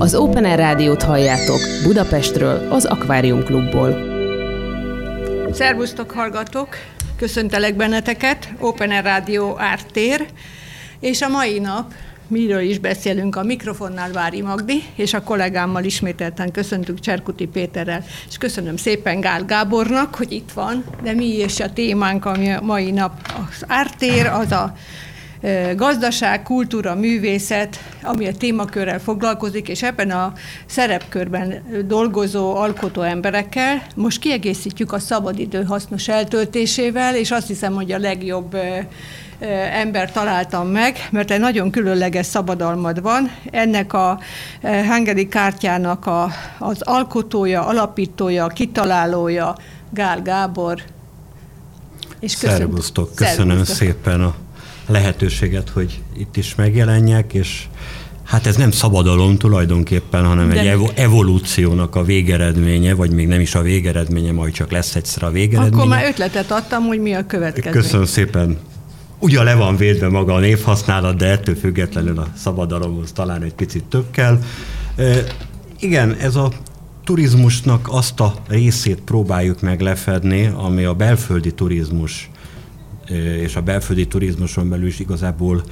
Az Open Air Rádiót halljátok Budapestről, az Akvárium Klubból. Szervusztok, hallgatók! Köszöntelek benneteket, Open Air Rádió ártér, és a mai nap miről is beszélünk, a mikrofonnál Vári Magdi, és a kollégámmal ismételten köszöntünk Cserkuti Péterrel, és köszönöm szépen Gál Gábornak, hogy itt van, de mi is a témánk, ami a mai nap az ártér, az a gazdaság, kultúra, művészet, ami a témakörrel foglalkozik, és ebben a szerepkörben dolgozó, alkotó emberekkel most kiegészítjük a szabadidő hasznos eltöltésével, és azt hiszem, hogy a legjobb ember találtam meg, mert egy nagyon különleges szabadalmad van. Ennek a Hungary kártyának a, az alkotója, alapítója, kitalálója Gál Gábor. És Szervusztok, köszönöm Szervusztok. szépen a lehetőséget, hogy itt is megjelenjek, és Hát ez nem szabadalom tulajdonképpen, hanem De egy evolúciónak a végeredménye, vagy még nem is a végeredménye, majd csak lesz egyszer a végeredménye. Akkor már ötletet adtam, hogy mi a következő. Köszönöm szépen. Ugyan le van védve maga a névhasználat, de ettől függetlenül a szabadalomhoz talán egy picit több kell. E, igen, ez a turizmusnak azt a részét próbáljuk meg lefedni, ami a belföldi turizmus és a belföldi turizmuson belül is igazából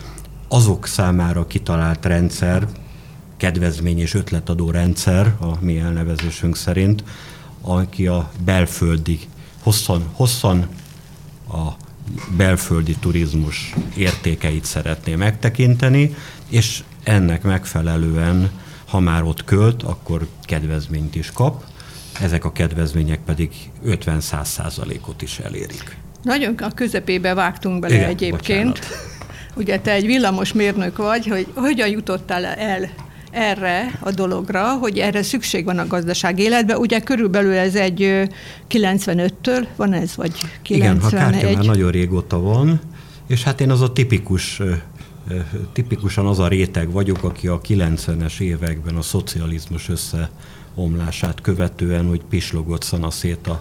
azok számára kitalált rendszer, kedvezmény és ötletadó rendszer, a mi elnevezésünk szerint, aki a belföldi, hosszan, hosszan a belföldi turizmus értékeit szeretné megtekinteni, és ennek megfelelően, ha már ott költ, akkor kedvezményt is kap, ezek a kedvezmények pedig 50-100 százalékot is elérik. Nagyon a közepébe vágtunk bele Igen, egyébként. Bocsánat. Ugye te egy villamos mérnök vagy, hogy hogyan jutottál el erre a dologra, hogy erre szükség van a gazdaság életben. Ugye körülbelül ez egy 95-től van ez, vagy 91? Igen, a kártya már nagyon régóta van, és hát én az a tipikus tipikusan az a réteg vagyok, aki a 90-es években a szocializmus összeomlását követően, hogy pislogott szanaszét a,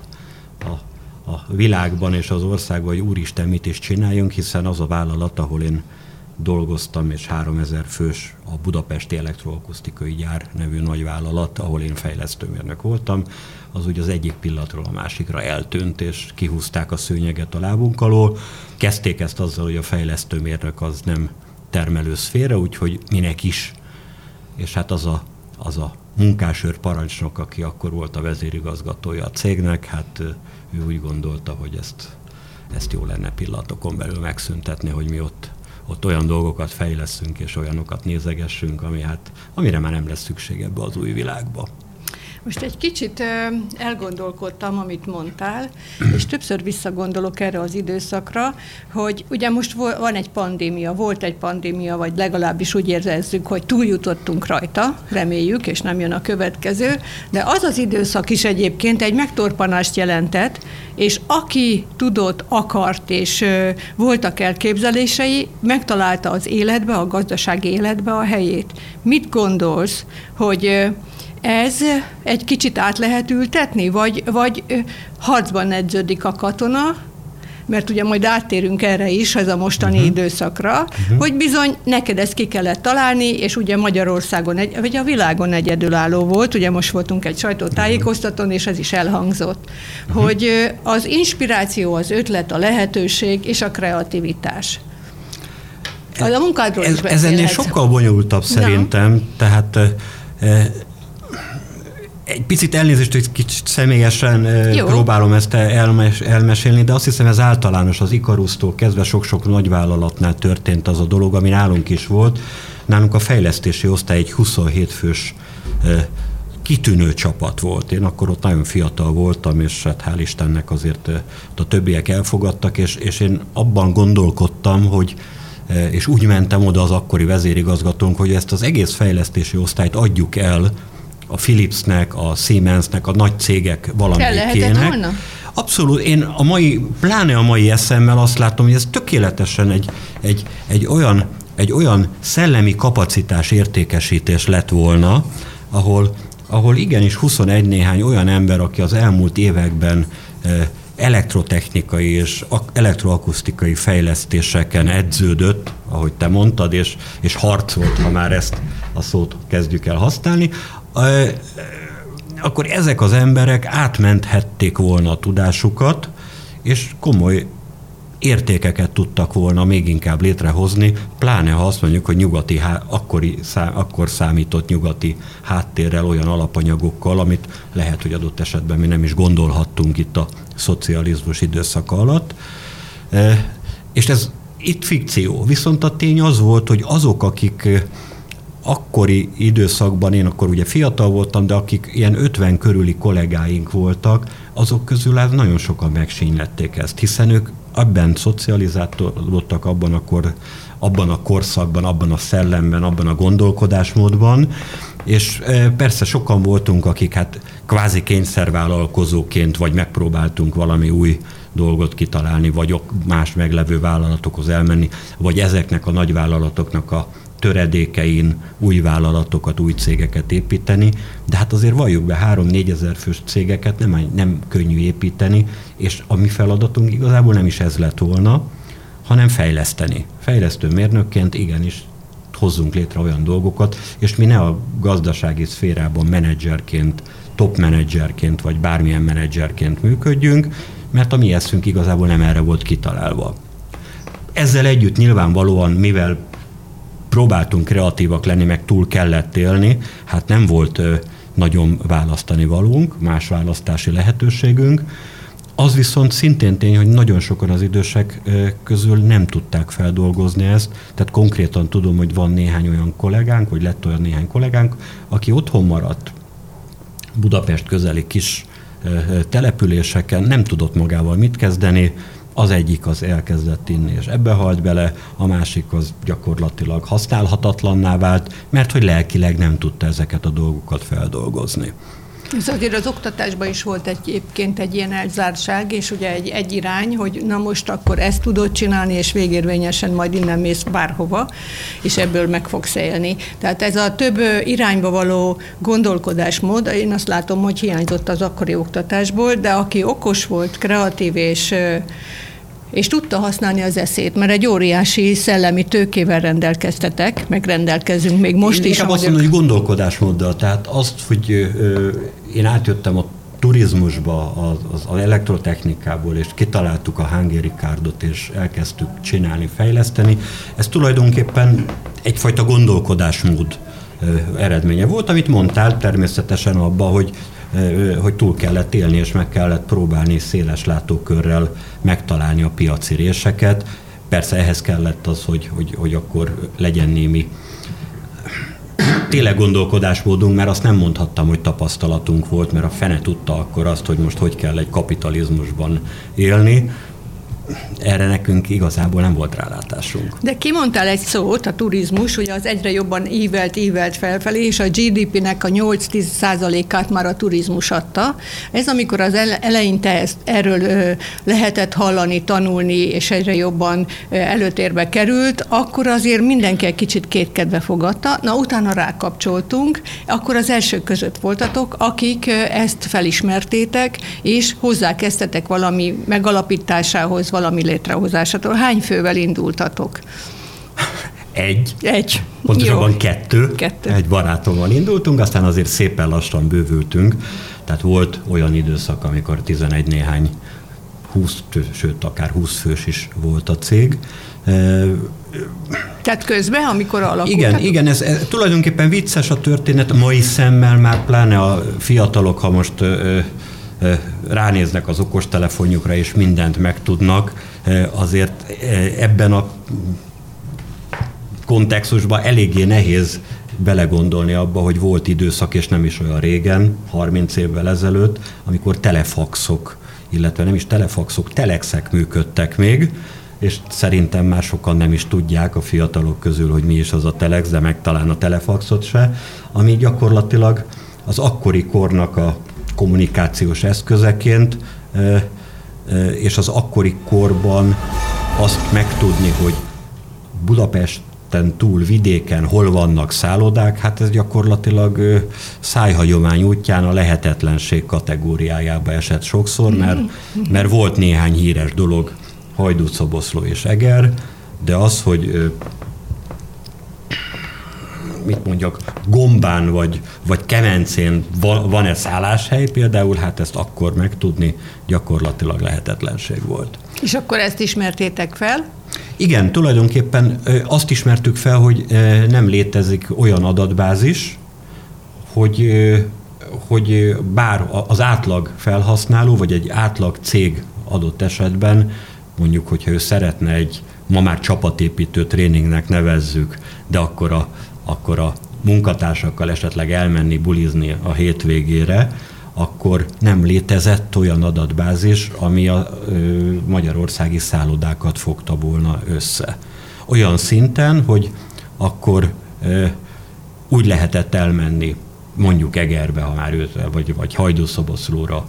a a világban és az országban, hogy úristen, mit is csináljunk, hiszen az a vállalat, ahol én dolgoztam, és 3000 fős a Budapesti Elektroakusztikai Gyár nevű nagyvállalat, ahol én fejlesztőmérnök voltam, az úgy az egyik pillanatról a másikra eltűnt, és kihúzták a szőnyeget a lábunk alól. Kezdték ezt azzal, hogy a fejlesztőmérnök az nem termelő szféra, úgyhogy minek is. És hát az a, az a munkásőr parancsnok, aki akkor volt a vezérigazgatója a cégnek, hát ő úgy gondolta, hogy ezt, ezt jó lenne pillanatokon belül megszüntetni, hogy mi ott, ott olyan dolgokat fejleszünk és olyanokat nézegessünk, ami hát, amire már nem lesz szükség ebbe az új világba. Most egy kicsit elgondolkodtam, amit mondtál, és többször visszagondolok erre az időszakra, hogy ugye most van egy pandémia, volt egy pandémia, vagy legalábbis úgy érezzük, hogy túljutottunk rajta, reméljük, és nem jön a következő, de az az időszak is egyébként egy megtorpanást jelentett, és aki tudott, akart, és voltak elképzelései, megtalálta az életbe, a gazdasági életbe a helyét. Mit gondolsz, hogy ez egy kicsit át lehet ültetni, vagy, vagy harcban edződik a katona, mert ugye majd áttérünk erre is, ez a mostani uh-huh. időszakra, uh-huh. hogy bizony neked ezt ki kellett találni, és ugye Magyarországon, egy, vagy a világon egyedülálló volt, ugye most voltunk egy sajtótájékoztatón, és ez is elhangzott, uh-huh. hogy az inspiráció, az ötlet, a lehetőség és a kreativitás. A munkádról ez, is Ez ennél sokkal bonyolultabb szerintem, Na. tehát egy picit elnézést, hogy kicsit személyesen Jó. próbálom ezt elmes, elmesélni, de azt hiszem ez általános az Ikarusztól kezdve sok-sok nagyvállalatnál történt az a dolog, ami nálunk is volt. Nálunk a fejlesztési osztály egy 27 fős kitűnő csapat volt. Én akkor ott nagyon fiatal voltam, és hát hál' Istennek azért a többiek elfogadtak, és, és én abban gondolkodtam, hogy és úgy mentem oda az akkori vezérigazgatónk, hogy ezt az egész fejlesztési osztályt adjuk el a Philipsnek, a Siemensnek, a nagy cégek valamelyikének. Abszolút, én a mai, pláne a mai eszemmel azt látom, hogy ez tökéletesen egy, egy, egy, olyan, egy olyan szellemi kapacitás értékesítés lett volna, ahol, ahol igenis 21 néhány olyan ember, aki az elmúlt években elektrotechnikai és elektroakusztikai fejlesztéseken edződött, ahogy te mondtad, és, és harcolt, ha már ezt a szót kezdjük el használni, akkor ezek az emberek átmenthették volna a tudásukat, és komoly értékeket tudtak volna még inkább létrehozni, pláne ha azt mondjuk, hogy nyugati, akkori, akkor számított nyugati háttérrel, olyan alapanyagokkal, amit lehet, hogy adott esetben mi nem is gondolhattunk itt a szocializmus időszaka alatt. És ez itt fikció. Viszont a tény az volt, hogy azok, akik akkori időszakban, én akkor ugye fiatal voltam, de akik ilyen 50 körüli kollégáink voltak, azok közül hát nagyon sokan megsínylették ezt, hiszen ők abban szocializálódtak abban a, kor, abban a korszakban, abban a szellemben, abban a gondolkodásmódban, és e, persze sokan voltunk, akik hát kvázi kényszervállalkozóként, vagy megpróbáltunk valami új dolgot kitalálni, vagy más meglevő vállalatokhoz elmenni, vagy ezeknek a nagyvállalatoknak a töredékein új vállalatokat, új cégeket építeni, de hát azért valljuk be, 3-4 ezer fős cégeket nem, nem könnyű építeni, és a mi feladatunk igazából nem is ez lett volna, hanem fejleszteni. Fejlesztő mérnökként igenis hozzunk létre olyan dolgokat, és mi ne a gazdasági szférában menedzserként, top menedzserként, vagy bármilyen menedzserként működjünk, mert a mi eszünk igazából nem erre volt kitalálva. Ezzel együtt nyilvánvalóan, mivel próbáltunk kreatívak lenni, meg túl kellett élni, hát nem volt nagyon választani valunk, más választási lehetőségünk. Az viszont szintén tény, hogy nagyon sokan az idősek közül nem tudták feldolgozni ezt, tehát konkrétan tudom, hogy van néhány olyan kollégánk, vagy lett olyan néhány kollégánk, aki otthon maradt Budapest közeli kis településeken, nem tudott magával mit kezdeni, az egyik az elkezdett inni, és ebbe halt bele, a másik az gyakorlatilag használhatatlanná vált, mert hogy lelkileg nem tudta ezeket a dolgokat feldolgozni. Ez azért az oktatásban is volt egyébként egy ilyen elzárság, és ugye egy, egy irány, hogy na most akkor ezt tudod csinálni, és végérvényesen majd innen mész bárhova, és ebből meg fogsz élni. Tehát ez a több irányba való gondolkodásmód, én azt látom, hogy hiányzott az akkori oktatásból, de aki okos volt, kreatív és és tudta használni az eszét, mert egy óriási szellemi tőkével rendelkeztetek, meg rendelkezünk még most én is. Én azt mondom, hogy gondolkodásmóddal, tehát azt, hogy ö, én átjöttem a turizmusba, az, az elektrotechnikából, és kitaláltuk a Hungary Cardot, és elkezdtük csinálni, fejleszteni. Ez tulajdonképpen egyfajta gondolkodásmód eredménye volt, amit mondtál természetesen abba, hogy hogy túl kellett élni, és meg kellett próbálni széles látókörrel megtalálni a piaci réseket. Persze ehhez kellett az, hogy, hogy, hogy akkor legyen némi tényleg gondolkodásmódunk, mert azt nem mondhattam, hogy tapasztalatunk volt, mert a fene tudta akkor azt, hogy most hogy kell egy kapitalizmusban élni erre nekünk igazából nem volt rálátásunk. De kimondtál egy szót, a turizmus, hogy az egyre jobban ívelt, ívelt felfelé, és a GDP-nek a 8-10 százalékát már a turizmus adta. Ez amikor az eleinte ezt, erről lehetett hallani, tanulni, és egyre jobban előtérbe került, akkor azért mindenki egy kicsit kétkedve fogadta. Na, utána rákapcsoltunk, akkor az elsők között voltatok, akik ezt felismertétek, és hozzákezdtetek valami megalapításához, valami létrehozásától. Hány fővel indultatok? Egy. Egy. Pontosabban Jó. kettő. kettő. Egy barátommal indultunk, aztán azért szépen lassan bővültünk. Tehát volt olyan időszak, amikor 11 néhány 20, sőt, akár 20 fős is volt a cég. Tehát közben, amikor alakult? Igen, igen ez, ez tulajdonképpen vicces a történet, mai szemmel már pláne a fiatalok, ha most ö, ránéznek az okostelefonjukra, és mindent megtudnak, azért ebben a kontextusban eléggé nehéz belegondolni abba, hogy volt időszak, és nem is olyan régen, 30 évvel ezelőtt, amikor telefaxok, illetve nem is telefaxok, telexek működtek még, és szerintem már sokan nem is tudják a fiatalok közül, hogy mi is az a telex, de meg talán a telefaxot se, ami gyakorlatilag az akkori kornak a kommunikációs eszközeként, és az akkori korban azt megtudni, hogy Budapest túl vidéken hol vannak szállodák, hát ez gyakorlatilag szájhagyomány útján a lehetetlenség kategóriájába esett sokszor, mert, mert volt néhány híres dolog, Hajdú, és Eger, de az, hogy mit mondjak, gombán vagy, vagy kemencén van-e szálláshely például, hát ezt akkor megtudni gyakorlatilag lehetetlenség volt. És akkor ezt ismertétek fel? Igen, tulajdonképpen azt ismertük fel, hogy nem létezik olyan adatbázis, hogy, hogy bár az átlag felhasználó, vagy egy átlag cég adott esetben, mondjuk, hogyha ő szeretne egy ma már csapatépítő tréningnek nevezzük, de akkor a, akkor a munkatársakkal esetleg elmenni, bulizni a hétvégére, akkor nem létezett olyan adatbázis, ami a ö, magyarországi szállodákat fogta volna össze. Olyan szinten, hogy akkor ö, úgy lehetett elmenni mondjuk Egerbe, ha már őt, vagy, vagy Hajdúszoboszlóra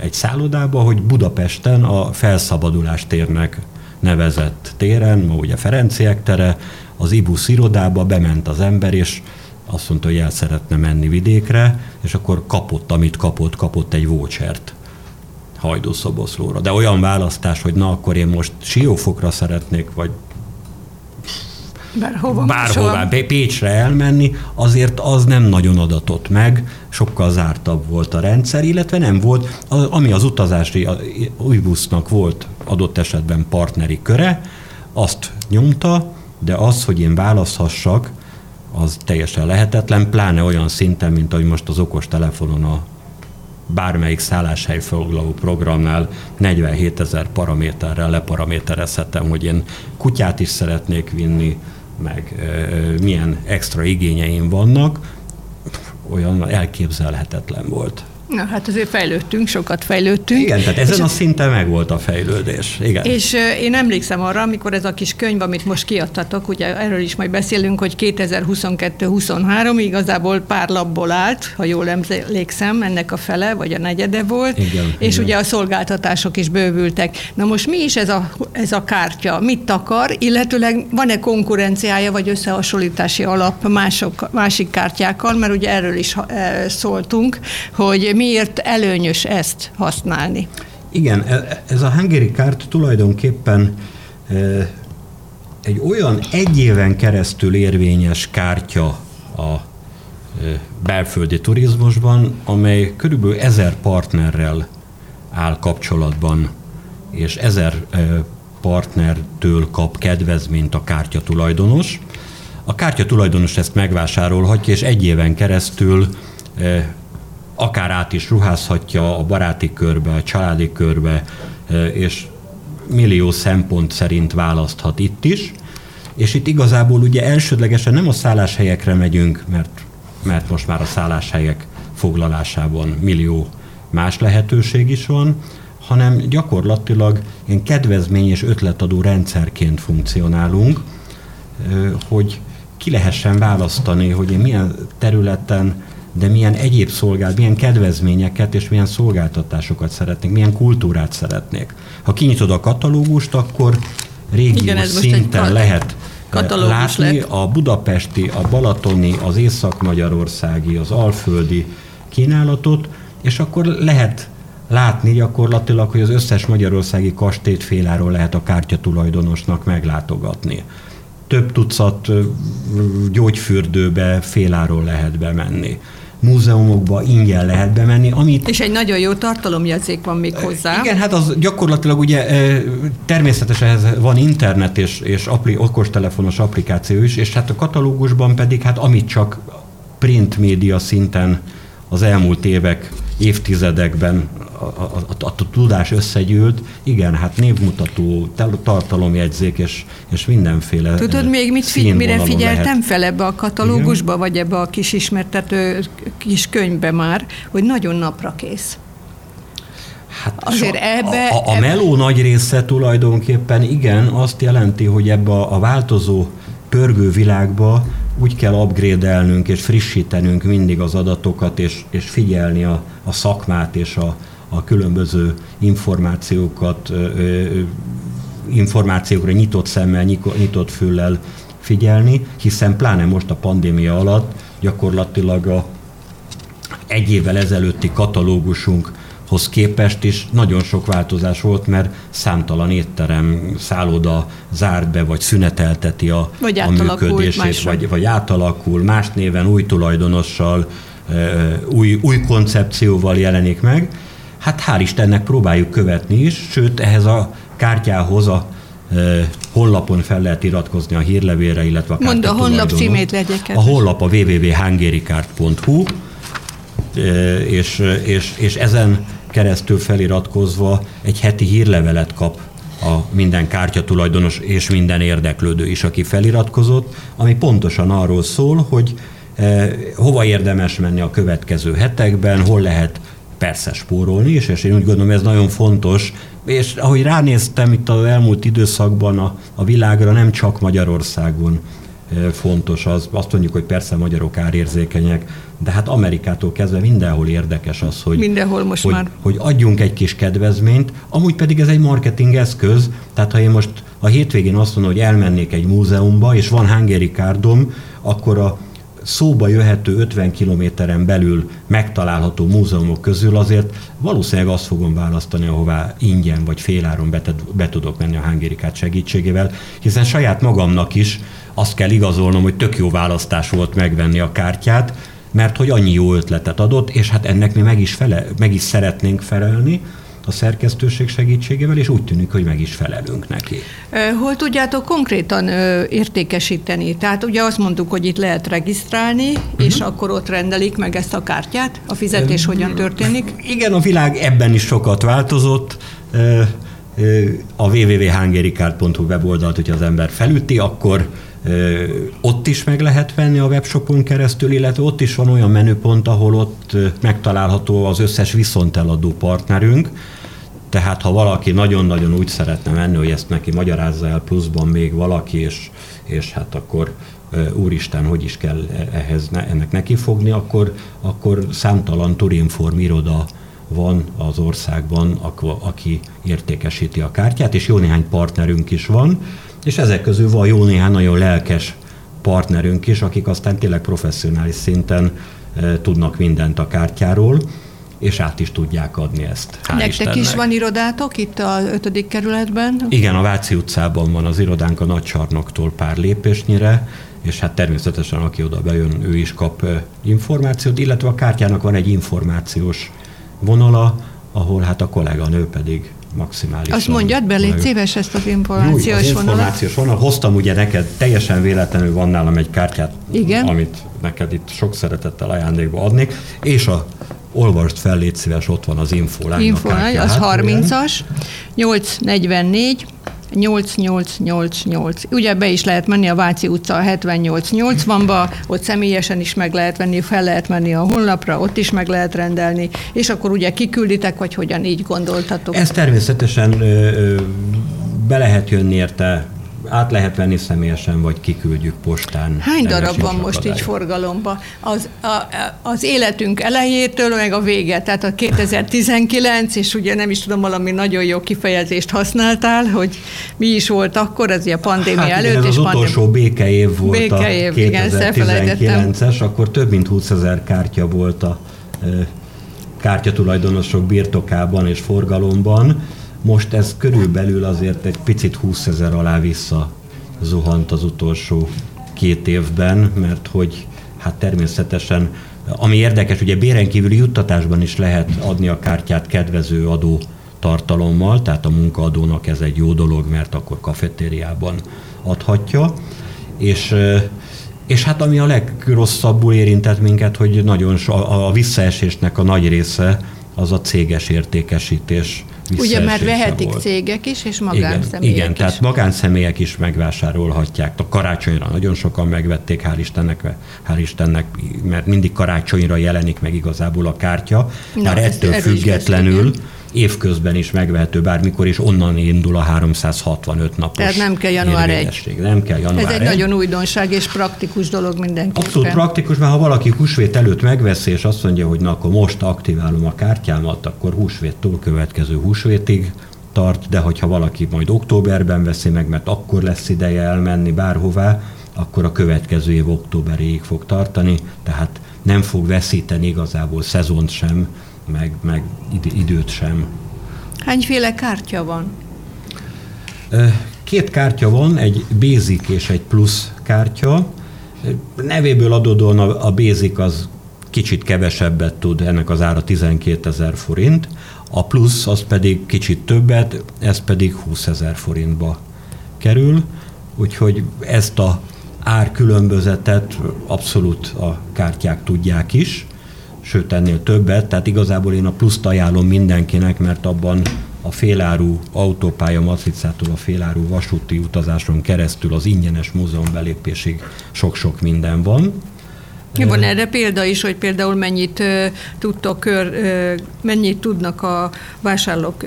egy szállodába, hogy Budapesten a felszabadulás térnek nevezett téren, ma ugye Ferenciek tere, az IBUS irodába bement az ember, és azt mondta, hogy el szeretne menni vidékre, és akkor kapott, amit kapott, kapott egy vouchert hajdúszoboszlóra. De olyan választás, hogy na akkor én most Siófokra szeretnék, vagy Bárhova, bárhová, Pécsre elmenni, azért az nem nagyon adatott meg, sokkal zártabb volt a rendszer, illetve nem volt, ami az utazási új busznak volt adott esetben partneri köre, azt nyomta, de az, hogy én választhassak, az teljesen lehetetlen, pláne olyan szinten, mint ahogy most az okos telefonon a bármelyik szálláshely foglaló programnál 47 ezer paraméterrel leparaméterezhetem, hogy én kutyát is szeretnék vinni, meg milyen extra igényeim vannak, olyan elképzelhetetlen volt. Na hát azért fejlődtünk, sokat fejlődtünk. Igen, tehát ezen a szinten meg volt a fejlődés. Igen. És én emlékszem arra, amikor ez a kis könyv, amit most kiadtatok, ugye erről is majd beszélünk, hogy 2022-23 igazából pár lapból állt, ha jól emlékszem, ennek a fele, vagy a negyede volt, igen, és igen. ugye a szolgáltatások is bővültek. Na most mi is ez a, ez a kártya? Mit akar, illetőleg van-e konkurenciája, vagy összehasonlítási alap mások, másik kártyákkal, mert ugye erről is szóltunk, hogy miért előnyös ezt használni? Igen, e, ez a Hungary Card tulajdonképpen e, egy olyan egy éven keresztül érvényes kártya a e, belföldi turizmusban, amely körülbelül ezer partnerrel áll kapcsolatban, és ezer partnertől kap kedvezményt a kártya tulajdonos. A kártya tulajdonos ezt megvásárolhatja, és egy éven keresztül akár át is ruházhatja a baráti körbe, a családi körbe, és millió szempont szerint választhat itt is. És itt igazából ugye elsődlegesen nem a szálláshelyekre megyünk, mert, mert most már a szálláshelyek foglalásában millió más lehetőség is van, hanem gyakorlatilag ilyen kedvezmény és ötletadó rendszerként funkcionálunk, hogy ki lehessen választani, hogy én milyen területen de milyen egyéb szolgált, milyen kedvezményeket és milyen szolgáltatásokat szeretnék, milyen kultúrát szeretnék. Ha kinyitod a katalógust, akkor régiós Igen, szinten lehet eh, látni lett. a budapesti, a balatoni, az észak-magyarországi, az alföldi kínálatot, és akkor lehet látni gyakorlatilag, hogy az összes magyarországi kastélyt féláról lehet a kártya tulajdonosnak meglátogatni. Több tucat gyógyfürdőbe féláról lehet bemenni múzeumokba ingyen lehet bemenni. Amit, és egy nagyon jó tartalomjegyzék van még hozzá. Igen, hát az gyakorlatilag ugye természetesen ez van internet és, és appli, okostelefonos applikáció is, és hát a katalógusban pedig hát amit csak print média szinten az elmúlt évek, évtizedekben a, a, a, a tudás összegyűlt, igen, hát névmutató, tartalomjegyzék és, és mindenféle Tudod még, mit figy- mire figyeltem lehet. fel ebbe a katalógusba, igen? vagy ebbe a kis ismertető kis könyvbe már, hogy nagyon napra kész. Hát Azért ebbe, a, a, a meló nagy része tulajdonképpen igen, azt jelenti, hogy ebbe a, a változó pörgő világba úgy kell upgrade és frissítenünk mindig az adatokat, és, és figyelni a, a szakmát és a, a különböző információkat, információkra nyitott szemmel, nyitott füllel figyelni, hiszen pláne most a pandémia alatt gyakorlatilag a egy évvel ezelőtti katalógusunk hoz képest is nagyon sok változás volt, mert számtalan étterem, szálloda zárt be, vagy szünetelteti a, vagy a működését, vagy, vagy átalakul, más néven, új tulajdonossal, új, új koncepcióval jelenik meg. Hát hál' Istennek próbáljuk követni is, sőt ehhez a kártyához a honlapon fel lehet iratkozni a hírlevélre, illetve a Mondd a honlap címét legyek. A honlap a www.hungarycard.hu és, és, és ezen keresztül feliratkozva egy heti hírlevelet kap a minden kártyatulajdonos és minden érdeklődő is, aki feliratkozott, ami pontosan arról szól, hogy eh, hova érdemes menni a következő hetekben, hol lehet persze spórolni, és, és én úgy gondolom, ez nagyon fontos, és ahogy ránéztem itt az elmúlt időszakban a, a világra, nem csak Magyarországon fontos az, azt mondjuk, hogy persze magyarok árérzékenyek, de hát Amerikától kezdve mindenhol érdekes az, hogy, mindenhol most hogy, már. hogy adjunk egy kis kedvezményt, amúgy pedig ez egy marketing eszköz, tehát ha én most a hétvégén azt mondom, hogy elmennék egy múzeumba, és van Hungary kárdom, akkor a szóba jöhető 50 kilométeren belül megtalálható múzeumok közül azért valószínűleg azt fogom választani, ahová ingyen vagy féláron be, be tudok menni a hangérikát segítségével, hiszen saját magamnak is azt kell igazolnom, hogy tök jó választás volt megvenni a kártyát, mert hogy annyi jó ötletet adott, és hát ennek mi meg is, fele, meg is szeretnénk felelni, a szerkesztőség segítségével, és úgy tűnik, hogy meg is felelünk neki. Hol tudjátok konkrétan értékesíteni? Tehát ugye azt mondtuk, hogy itt lehet regisztrálni, uh-huh. és akkor ott rendelik meg ezt a kártyát? A fizetés uh, hogyan történik? Igen, a világ ebben is sokat változott a www.hungarycard.hu weboldalt, hogyha az ember felüti, akkor ott is meg lehet venni a webshopon keresztül, illetve ott is van olyan menüpont, ahol ott megtalálható az összes viszonteladó partnerünk, tehát ha valaki nagyon-nagyon úgy szeretne menni, hogy ezt neki magyarázza el pluszban még valaki, és, és hát akkor úristen, hogy is kell e-, ehhez ennek nekifogni, akkor, akkor számtalan Turinform iroda van az országban, aki értékesíti a kártyát, és jó néhány partnerünk is van, és ezek közül van jó néhány nagyon lelkes partnerünk is, akik aztán tényleg professzionális szinten tudnak mindent a kártyáról, és át is tudják adni ezt. Hál Nektek Istennek. is van irodátok itt a 5. kerületben? Igen, a Váci utcában van az irodánk a Nagy Csarnoktól pár lépésnyire, és hát természetesen aki oda bejön, ő is kap információt, illetve a kártyának van egy információs vonala, ahol hát a kolléganő pedig maximálisan. Azt mondjad be, légy szíves ezt az információs Jó, az információs vonal. Hoztam ugye neked, teljesen véletlenül van nálam egy kártyát, Igen? amit neked itt sok szeretettel ajándékba adnék, és a olvast fel, légy szíves, ott van az infolány. Infolány, az 30-as, 844, 8888. Ugye be is lehet menni a Váci utca a 7880-ba, ott személyesen is meg lehet venni, fel lehet menni a honlapra, ott is meg lehet rendelni, és akkor ugye kikülditek, vagy hogyan így gondoltatok? Ez természetesen ö, ö, be lehet jönni érte át lehet venni személyesen, vagy kiküldjük postán. Hány darab van most így forgalomba? Az, a, az életünk elejétől, meg a vége, tehát a 2019, és ugye nem is tudom, valami nagyon jó kifejezést használtál, hogy mi is volt akkor, ez a pandémia hát előtt. Igen, ez az pandémia... utolsó békeév volt békeév, a 2019-es, akkor több mint 20 ezer kártya volt a kártyatulajdonosok birtokában és forgalomban most ez körülbelül azért egy picit 20 ezer alá vissza zuhant az utolsó két évben, mert hogy hát természetesen, ami érdekes, ugye béren kívüli juttatásban is lehet adni a kártyát kedvező adó tartalommal, tehát a munkaadónak ez egy jó dolog, mert akkor kafetériában adhatja, és és hát ami a legrosszabbul érintett minket, hogy nagyon a, a visszaesésnek a nagy része az a céges értékesítés Ugye, mert vehetik volt. cégek is, és magánszemélyek igen, igen, is. tehát magánszemélyek is megvásárolhatják. A karácsonyra nagyon sokan megvették, hál' Istennek, hál' Istennek, mert mindig karácsonyra jelenik meg igazából a kártya. Na, Már ettől függetlenül évközben is megvehető, bármikor is onnan indul a 365 napos Tehát nem kell január 1. Nem kell január Ez egy 1. nagyon újdonság és praktikus dolog mindenképpen. Abszolút praktikus, mert ha valaki húsvét előtt megveszi, és azt mondja, hogy na akkor most aktiválom a kártyámat, akkor húsvéttől következő húsvétig tart, de hogyha valaki majd októberben veszi meg, mert akkor lesz ideje elmenni bárhová, akkor a következő év októberéig fog tartani, tehát nem fog veszíteni igazából szezont sem, meg, meg időt sem. Hányféle kártya van? Két kártya van, egy basic és egy plusz kártya. Nevéből adódóan a basic az kicsit kevesebbet tud, ennek az ára 12 ezer forint, a plusz az pedig kicsit többet, ez pedig 20 ezer forintba kerül, úgyhogy ezt a árkülönbözetet abszolút a kártyák tudják is, sőt ennél többet, tehát igazából én a pluszt ajánlom mindenkinek, mert abban a féláru autópálya matricától a féláru vasúti utazáson keresztül az ingyenes múzeum belépésig sok-sok minden van. Van erre példa is, hogy például mennyit tudtok, mennyit tudnak a vásárlók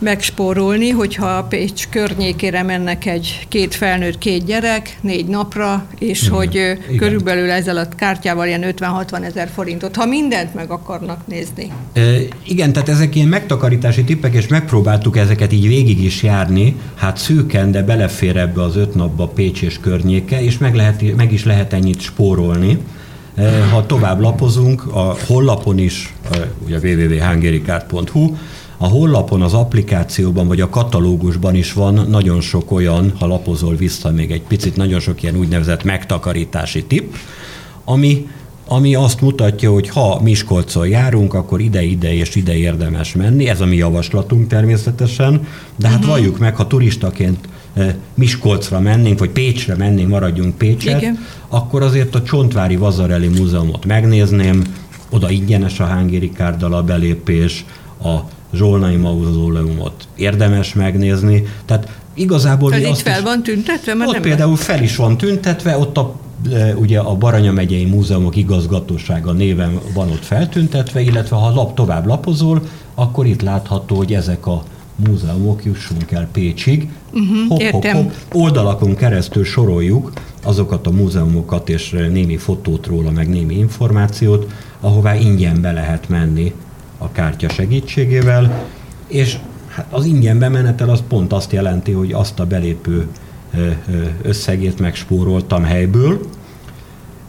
megspórolni, hogyha a Pécs környékére mennek egy két felnőtt, két gyerek, négy napra, és igen, hogy igen. körülbelül ezzel a kártyával ilyen 50-60 ezer forintot, ha mindent meg akarnak nézni. E, igen, tehát ezek ilyen megtakarítási tippek, és megpróbáltuk ezeket így végig is járni, hát szűken, de belefér ebbe az öt napba Pécs és környéke, és meg, lehet, meg is lehet ennyit spórolni. Ha tovább lapozunk, a hollapon is, ugye www.hungarycard.hu, a hollapon, az applikációban vagy a katalógusban is van nagyon sok olyan, ha lapozol vissza még egy picit, nagyon sok ilyen úgynevezett megtakarítási tipp, ami, ami azt mutatja, hogy ha Miskolcon járunk, akkor ide-ide és ide érdemes menni, ez a mi javaslatunk természetesen, de hát uh-huh. valljuk meg, ha turistaként Miskolcra mennénk, vagy Pécsre mennénk, maradjunk Pécset, Igen. akkor azért a Csontvári Vazareli Múzeumot megnézném, oda ingyenes a Hángéri kárdal a belépés, a Zsolnai Mauzóleumot érdemes megnézni. Tehát igazából... Ez itt fel is, van tüntetve? Mert ott nem például fel is van tüntetve, ott a ugye a Baranya megyei múzeumok igazgatósága néven van ott feltüntetve, illetve ha lap tovább lapozol, akkor itt látható, hogy ezek a múzeumok jussunk el Pécsig. Uh-huh, hopp, hopp, hopp, oldalakon keresztül soroljuk azokat a múzeumokat és némi fotót róla, meg némi információt, ahová ingyen be lehet menni a kártya segítségével, és hát az ingyen bemenetel az pont azt jelenti, hogy azt a belépő összegét megspóroltam helyből,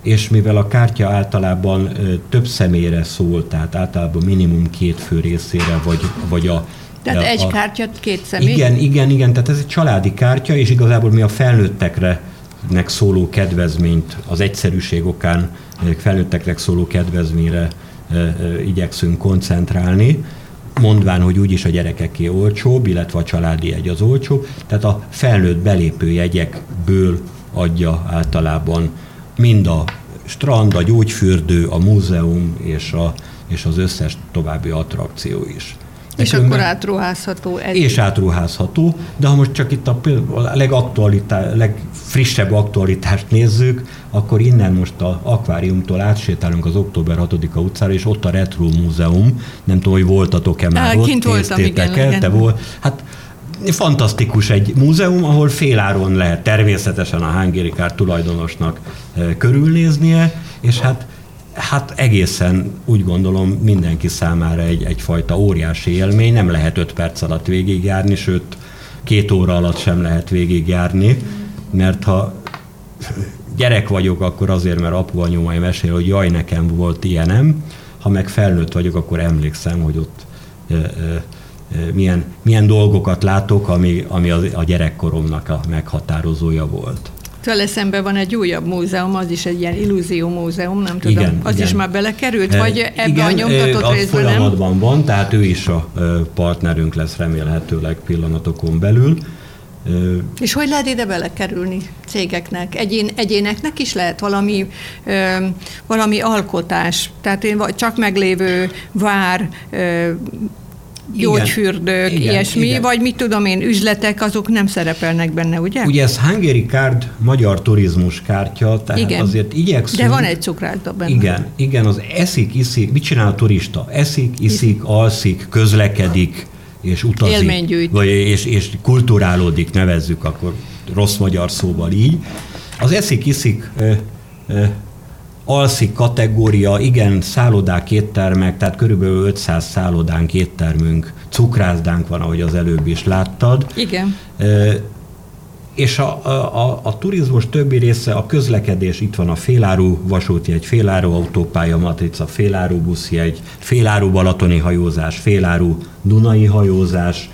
és mivel a kártya általában több személyre szól, tehát általában minimum két fő részére, vagy, vagy a tehát a, egy kártya két személy? Igen, igen, igen, tehát ez egy családi kártya, és igazából mi a felnőttekre nek szóló kedvezményt, az egyszerűség okán felnőtteknek szóló kedvezményre igyekszünk koncentrálni, mondván, hogy úgyis a gyerekeké olcsóbb, illetve a családi jegy az olcsóbb, tehát a felnőtt belépő jegyekből adja általában mind a strand, a gyógyfürdő, a múzeum és, a, és az összes további attrakció is. És akkor átruházható. Ez és átruházható, de ha most csak itt a, a legfrissebb aktualitást nézzük, akkor innen most a akváriumtól átsétálunk az október 6-a utcára, és ott a Retro Múzeum, nem tudom, hogy voltatok-e már ott, Kint voltam, igen, el, te volt, hát fantasztikus egy múzeum, ahol féláron lehet természetesen a Hungary tulajdonosnak e, körülnéznie, és hát Hát egészen úgy gondolom mindenki számára egy, egyfajta óriási élmény, nem lehet öt perc alatt végigjárni, sőt két óra alatt sem lehet végigjárni, mert ha gyerek vagyok, akkor azért, mert apu anyumai mesél, hogy jaj, nekem volt ilyenem, ha meg felnőtt vagyok, akkor emlékszem, hogy ott e, e, milyen, milyen dolgokat látok, ami, ami a, a gyerekkoromnak a meghatározója volt. Tőle szemben van egy újabb múzeum, az is egy ilyen illúzió múzeum, nem tudom. Igen, az igen. is már belekerült, vagy ebbe igen, a nyomtatott részben nem? folyamatban van, tehát ő is a partnerünk lesz remélhetőleg pillanatokon belül. És hogy lehet ide belekerülni cégeknek? Egyén, egyéneknek is lehet valami, ö, valami alkotás, tehát én csak meglévő vár, ö, gyógyfürdők, igen, ilyesmi, igen. vagy mit tudom én, üzletek, azok nem szerepelnek benne, ugye? Ugye ez Hungary Card magyar turizmus kártya, tehát igen. azért igyekszünk. De van egy cukrált benne. Igen, igen, az eszik, iszik, mit csinál a turista? Eszik, iszik, alszik, közlekedik, és utazik. Élménygyűjt. Vagy, és, és kulturálódik, nevezzük akkor rossz magyar szóval így. Az eszik, iszik, alszik kategória, igen, szállodák, éttermek, tehát körülbelül 500 szállodánk, éttermünk, cukrászdánk van, ahogy az előbb is láttad. Igen. és a, a, a turizmus többi része, a közlekedés, itt van a féláru vasúti egy féláru autópálya matrica, féláru buszjegy, féláru balatoni hajózás, féláru dunai hajózás,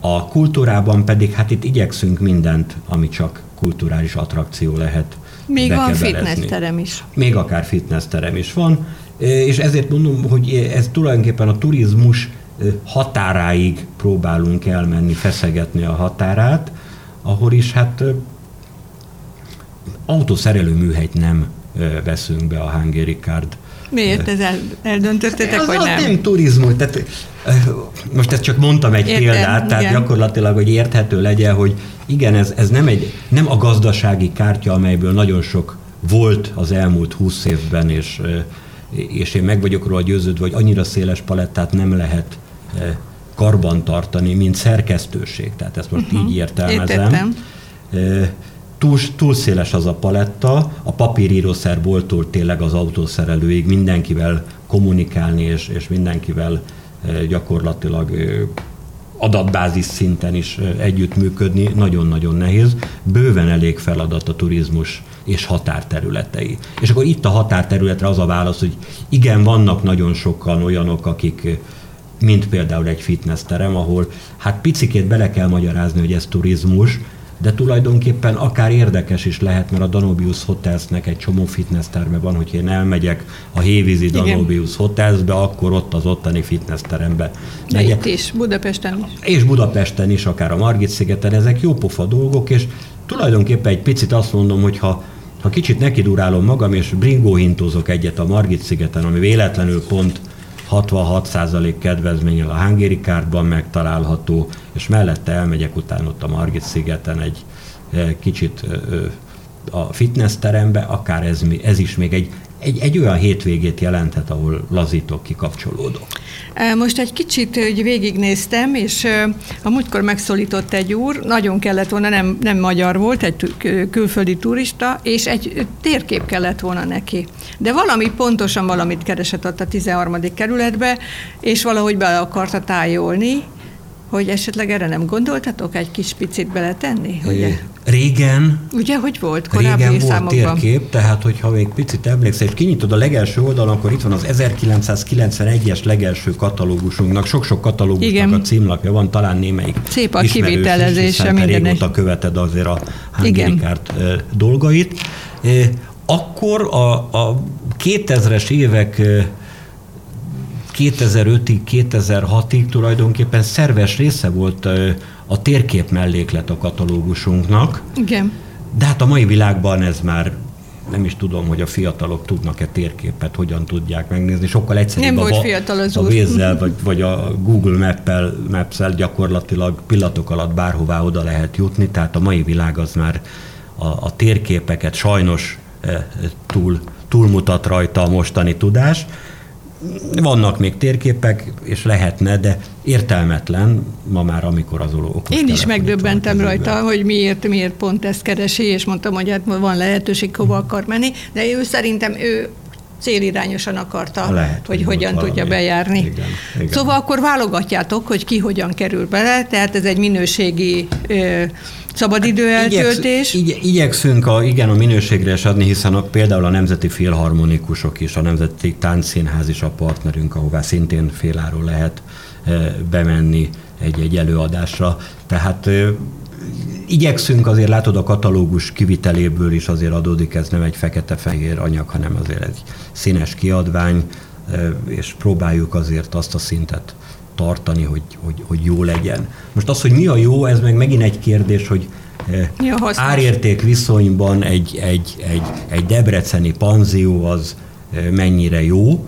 a kultúrában pedig hát itt igyekszünk mindent, ami csak kulturális attrakció lehet Még van fitnessterem is. Még akár fitnessterem is van, és ezért mondom, hogy ez tulajdonképpen a turizmus határáig próbálunk elmenni, feszegetni a határát, ahol is hát autószerelő műhelyt nem veszünk be a Hungary Card Miért ez el, eldöntöttetek, vagy nem? nem turizmus, tehát most ezt csak mondtam egy Értem, példát, tehát igen. gyakorlatilag, hogy érthető legyen, hogy igen, ez, ez nem, egy, nem a gazdasági kártya, amelyből nagyon sok volt az elmúlt húsz évben, és, és én meg vagyok róla győződve, hogy annyira széles palettát nem lehet karban tartani, mint szerkesztőség. Tehát ezt most uh-huh. így értelmezem. Értettem. Túl, túl széles az a paletta, a papírírószerboltól tényleg az autószerelőig mindenkivel kommunikálni, és, és mindenkivel gyakorlatilag adatbázis szinten is együttműködni nagyon-nagyon nehéz. Bőven elég feladat a turizmus és határterületei. És akkor itt a határterületre az a válasz, hogy igen, vannak nagyon sokan olyanok, akik mint például egy fitnessterem, ahol hát picikét bele kell magyarázni, hogy ez turizmus, de tulajdonképpen akár érdekes is lehet, mert a Danubius Hotelsnek egy csomó fitness terme van, hogy én elmegyek a Hévízi Danubius Hotelsbe, akkor ott az ottani fitness terembe megyek. Itt is, Budapesten is. És Budapesten is, akár a Margit-szigeten, ezek jó pofa dolgok, és tulajdonképpen egy picit azt mondom, hogy ha ha kicsit nekidurálom magam, és bringóhintózok egyet a Margit-szigeten, ami véletlenül pont 66% kedvezménnyel a Hungary Cardban megtalálható, és mellette elmegyek utána ott a Margit szigeten egy eh, kicsit eh, a fitness terembe, akár ez, ez is még egy, egy, egy olyan hétvégét jelenthet, ahol lazítok, kikapcsolódok. Most egy kicsit úgy végignéztem, és a múltkor megszólított egy úr, nagyon kellett volna, nem, nem magyar volt, egy külföldi turista, és egy térkép kellett volna neki. De valami pontosan valamit keresett ott a 13. kerületbe, és valahogy be akarta tájolni, hogy esetleg erre nem gondoltatok egy kis picit beletenni? Hogy régen, Ugye, hogy volt korábbi régen volt számokban? térkép, tehát hogyha még picit emlékszel, és kinyitod a legelső oldalon, akkor itt van az 1991-es legelső katalógusunknak, sok-sok katalógusnak Igen. a címlapja van, talán némelyik Szép a kivitelezése minden. Régóta követed azért a Hungary dolgait. Akkor a, a 2000-es évek 2005-ig, 2006-ig tulajdonképpen szerves része volt a térkép melléklet a katalógusunknak. Igen. De hát a mai világban ez már nem is tudom, hogy a fiatalok tudnak-e térképet, hogyan tudják megnézni. Sokkal egyszerűbb nem a, fiatal az a vézzel, vagy, vagy a Google Maps-el gyakorlatilag pillanatok alatt bárhová oda lehet jutni, tehát a mai világ az már a, a térképeket sajnos e, túl, túlmutat rajta a mostani tudás. Vannak még térképek, és lehetne, de értelmetlen ma már, amikor az okos Én is megdöbbentem rajta, hogy miért, miért pont ezt keresi, és mondtam, hogy hát van lehetőség, hova akar menni, de ő szerintem ő célirányosan akarta, Lehet, hogy hogyan valami. tudja bejárni. Igen, igen. Szóval akkor válogatjátok, hogy ki hogyan kerül bele, tehát ez egy minőségi ö, szabadidő eltöltés. Igyeksz, igy, igyekszünk a, igen, a minőségre is adni, hiszen a, például a Nemzeti Filharmonikusok is, a Nemzeti Táncszínház is a partnerünk, ahová szintén féláról lehet e, bemenni egy-egy előadásra. Tehát igyekszünk azért, látod, a katalógus kiviteléből is azért adódik, ez nem egy fekete-fehér anyag, hanem azért egy színes kiadvány, és próbáljuk azért azt a szintet tartani, hogy, hogy, hogy jó legyen. Most az, hogy mi a jó, ez meg megint egy kérdés, hogy árérték viszonyban egy, egy, egy, egy debreceni panzió az mennyire jó,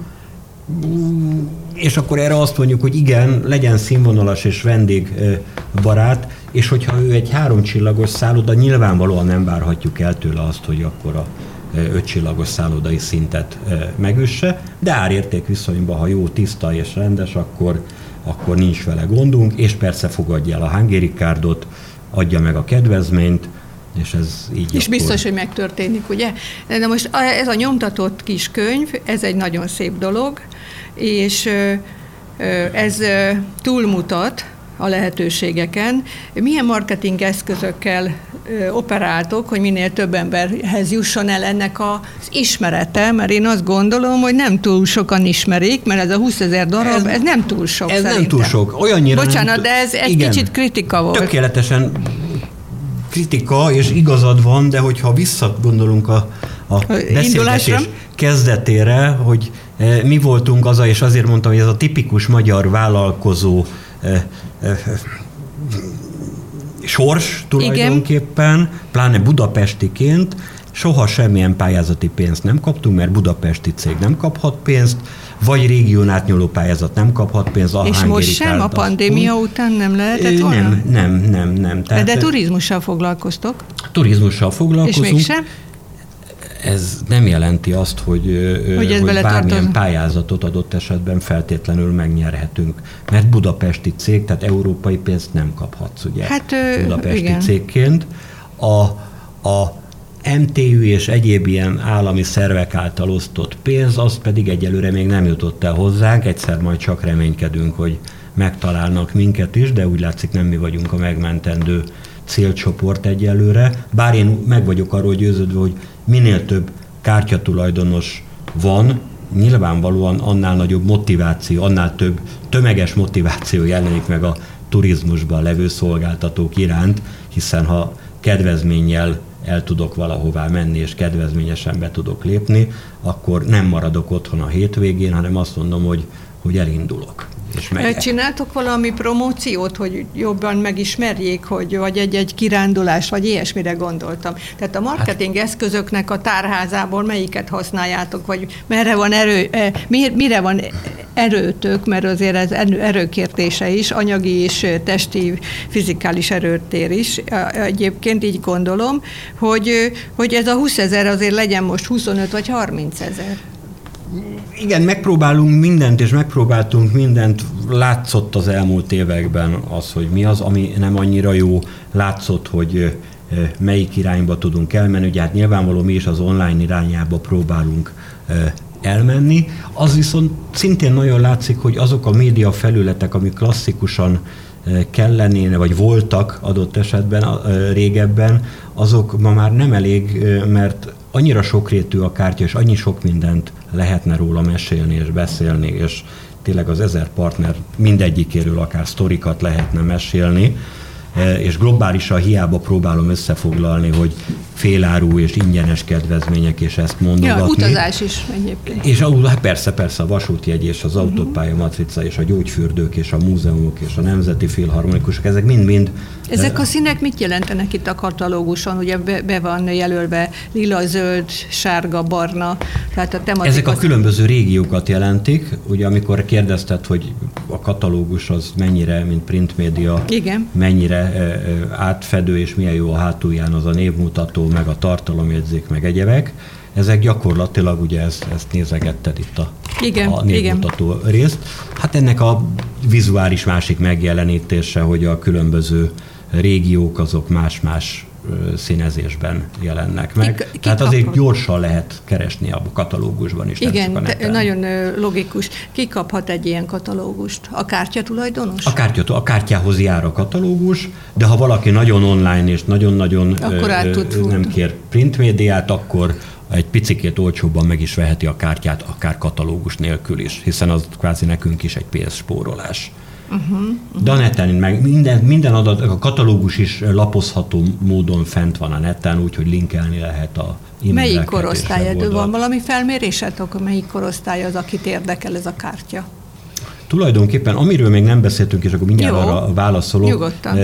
és akkor erre azt mondjuk, hogy igen, legyen színvonalas és vendégbarát, és hogyha ő egy háromcsillagos szálloda, nyilvánvalóan nem várhatjuk el tőle azt, hogy akkor a ötcsillagos szállodai szintet megüsse, de árérték viszonyban, ha jó, tiszta és rendes, akkor, akkor nincs vele gondunk, és persze fogadja el a Hungary Cardot, adja meg a kedvezményt, és ez így És akkor... biztos, hogy megtörténik, ugye? De most ez a nyomtatott kis könyv, ez egy nagyon szép dolog, és ez túlmutat a lehetőségeken. Milyen marketing eszközökkel operáltok, hogy minél több emberhez jusson el ennek az ismerete, mert én azt gondolom, hogy nem túl sokan ismerik, mert ez a 20 ezer darab, ez, ez nem túl sok Ez szerintem. nem túl sok. Olyannyira Bocsánat, nem, de ez egy igen, kicsit kritika volt. Tökéletesen kritika, és igazad van, de hogyha visszagondolunk a, a beszélgetés kezdetére, hogy e, mi voltunk az, és azért mondtam, hogy ez a tipikus magyar vállalkozó e, sors tulajdonképpen, Igen. pláne budapestiként, soha semmilyen pályázati pénzt nem kaptunk, mert budapesti cég nem kaphat pénzt, vagy régión átnyúló pályázat nem kaphat pénzt. És most sem? A pandémia azt, után nem lehetett volna? Nem, nem, nem. nem. Tehát, de, de turizmussal foglalkoztok? Turizmussal foglalkozunk. És mégsem? Ez nem jelenti azt, hogy, hogy, hogy bármilyen tartom. pályázatot adott esetben feltétlenül megnyerhetünk. Mert budapesti cég, tehát európai pénzt nem kaphatsz, ugye? Hát, budapesti igen. cégként. A, a MTÜ és egyéb ilyen állami szervek által osztott pénz, az pedig egyelőre még nem jutott el hozzánk, egyszer majd csak reménykedünk, hogy megtalálnak minket is, de úgy látszik nem mi vagyunk a megmentendő célcsoport egyelőre, bár én meg vagyok arról győződve, hogy minél több kártyatulajdonos van, nyilvánvalóan annál nagyobb motiváció, annál több tömeges motiváció jelenik meg a turizmusban levő szolgáltatók iránt, hiszen ha kedvezménnyel el tudok valahová menni, és kedvezményesen be tudok lépni, akkor nem maradok otthon a hétvégén, hanem azt mondom, hogy, hogy elindulok. És megyek. Csináltok valami promóciót, hogy jobban megismerjék, hogy vagy egy-egy kirándulás, vagy ilyesmire gondoltam. Tehát a marketing hát, eszközöknek a tárházából melyiket használjátok, vagy merre van erő, mire van erőtök, mert azért ez erőkértése is, anyagi és testi, fizikális erőtér is. Egyébként így gondolom, hogy, hogy ez a 20 ezer azért legyen most 25 vagy 30 ezer igen, megpróbálunk mindent, és megpróbáltunk mindent. Látszott az elmúlt években az, hogy mi az, ami nem annyira jó. Látszott, hogy melyik irányba tudunk elmenni. Ugye hát nyilvánvaló mi is az online irányába próbálunk elmenni. Az viszont szintén nagyon látszik, hogy azok a média felületek, amik klasszikusan kellenéne, vagy voltak adott esetben régebben, azok ma már nem elég, mert annyira sokrétű a kártya, és annyi sok mindent lehetne róla mesélni és beszélni, és tényleg az ezer partner mindegyikéről akár sztorikat lehetne mesélni, e, és globálisan hiába próbálom összefoglalni, hogy félárú és ingyenes kedvezmények, és ezt mondogatni. Ja, utazás is egyébként. És hát persze, persze, a vasútjegy és az autópálya matrica és a gyógyfürdők és a múzeumok és a nemzeti filharmonikusok, ezek mind-mind ezek a színek mit jelentenek itt a katalóguson? Ugye be, be van jelölve lila, zöld, sárga, barna, tehát a tematika... Ezek a különböző régiókat jelentik. Ugye amikor kérdezted, hogy a katalógus az mennyire, mint print média, Igen. mennyire átfedő és milyen jó a hátulján az a névmutató, meg a tartalomjegyzék, meg egyebek, ezek gyakorlatilag, ugye ezt, ezt nézegetted itt a, igen, a névmutató igen. részt. Hát ennek a vizuális másik megjelenítése, hogy a különböző régiók azok más-más színezésben jelennek meg. Ki, ki Tehát azért kaphat? gyorsan lehet keresni a katalógusban is. Igen, nem csak a nagyon logikus. Ki kaphat egy ilyen katalógust? A kártya tulajdonos? A, kártya, a kártyához jár a katalógus, de ha valaki nagyon online és nagyon-nagyon nem kér printmédiát, akkor egy picikét olcsóbban meg is veheti a kártyát, akár katalógus nélkül is, hiszen az kvázi nekünk is egy pénzspórolás. Uh-huh, uh-huh. De a neten meg minden, minden adat, a katalógus is lapozható módon fent van a neten, úgyhogy linkelni lehet a Melyik korosztály? Van valami felmérésetok, melyik korosztály az, akit érdekel ez a kártya? Tulajdonképpen, amiről még nem beszéltünk, és akkor mindjárt Jó, arra válaszolok. Nyugodtan.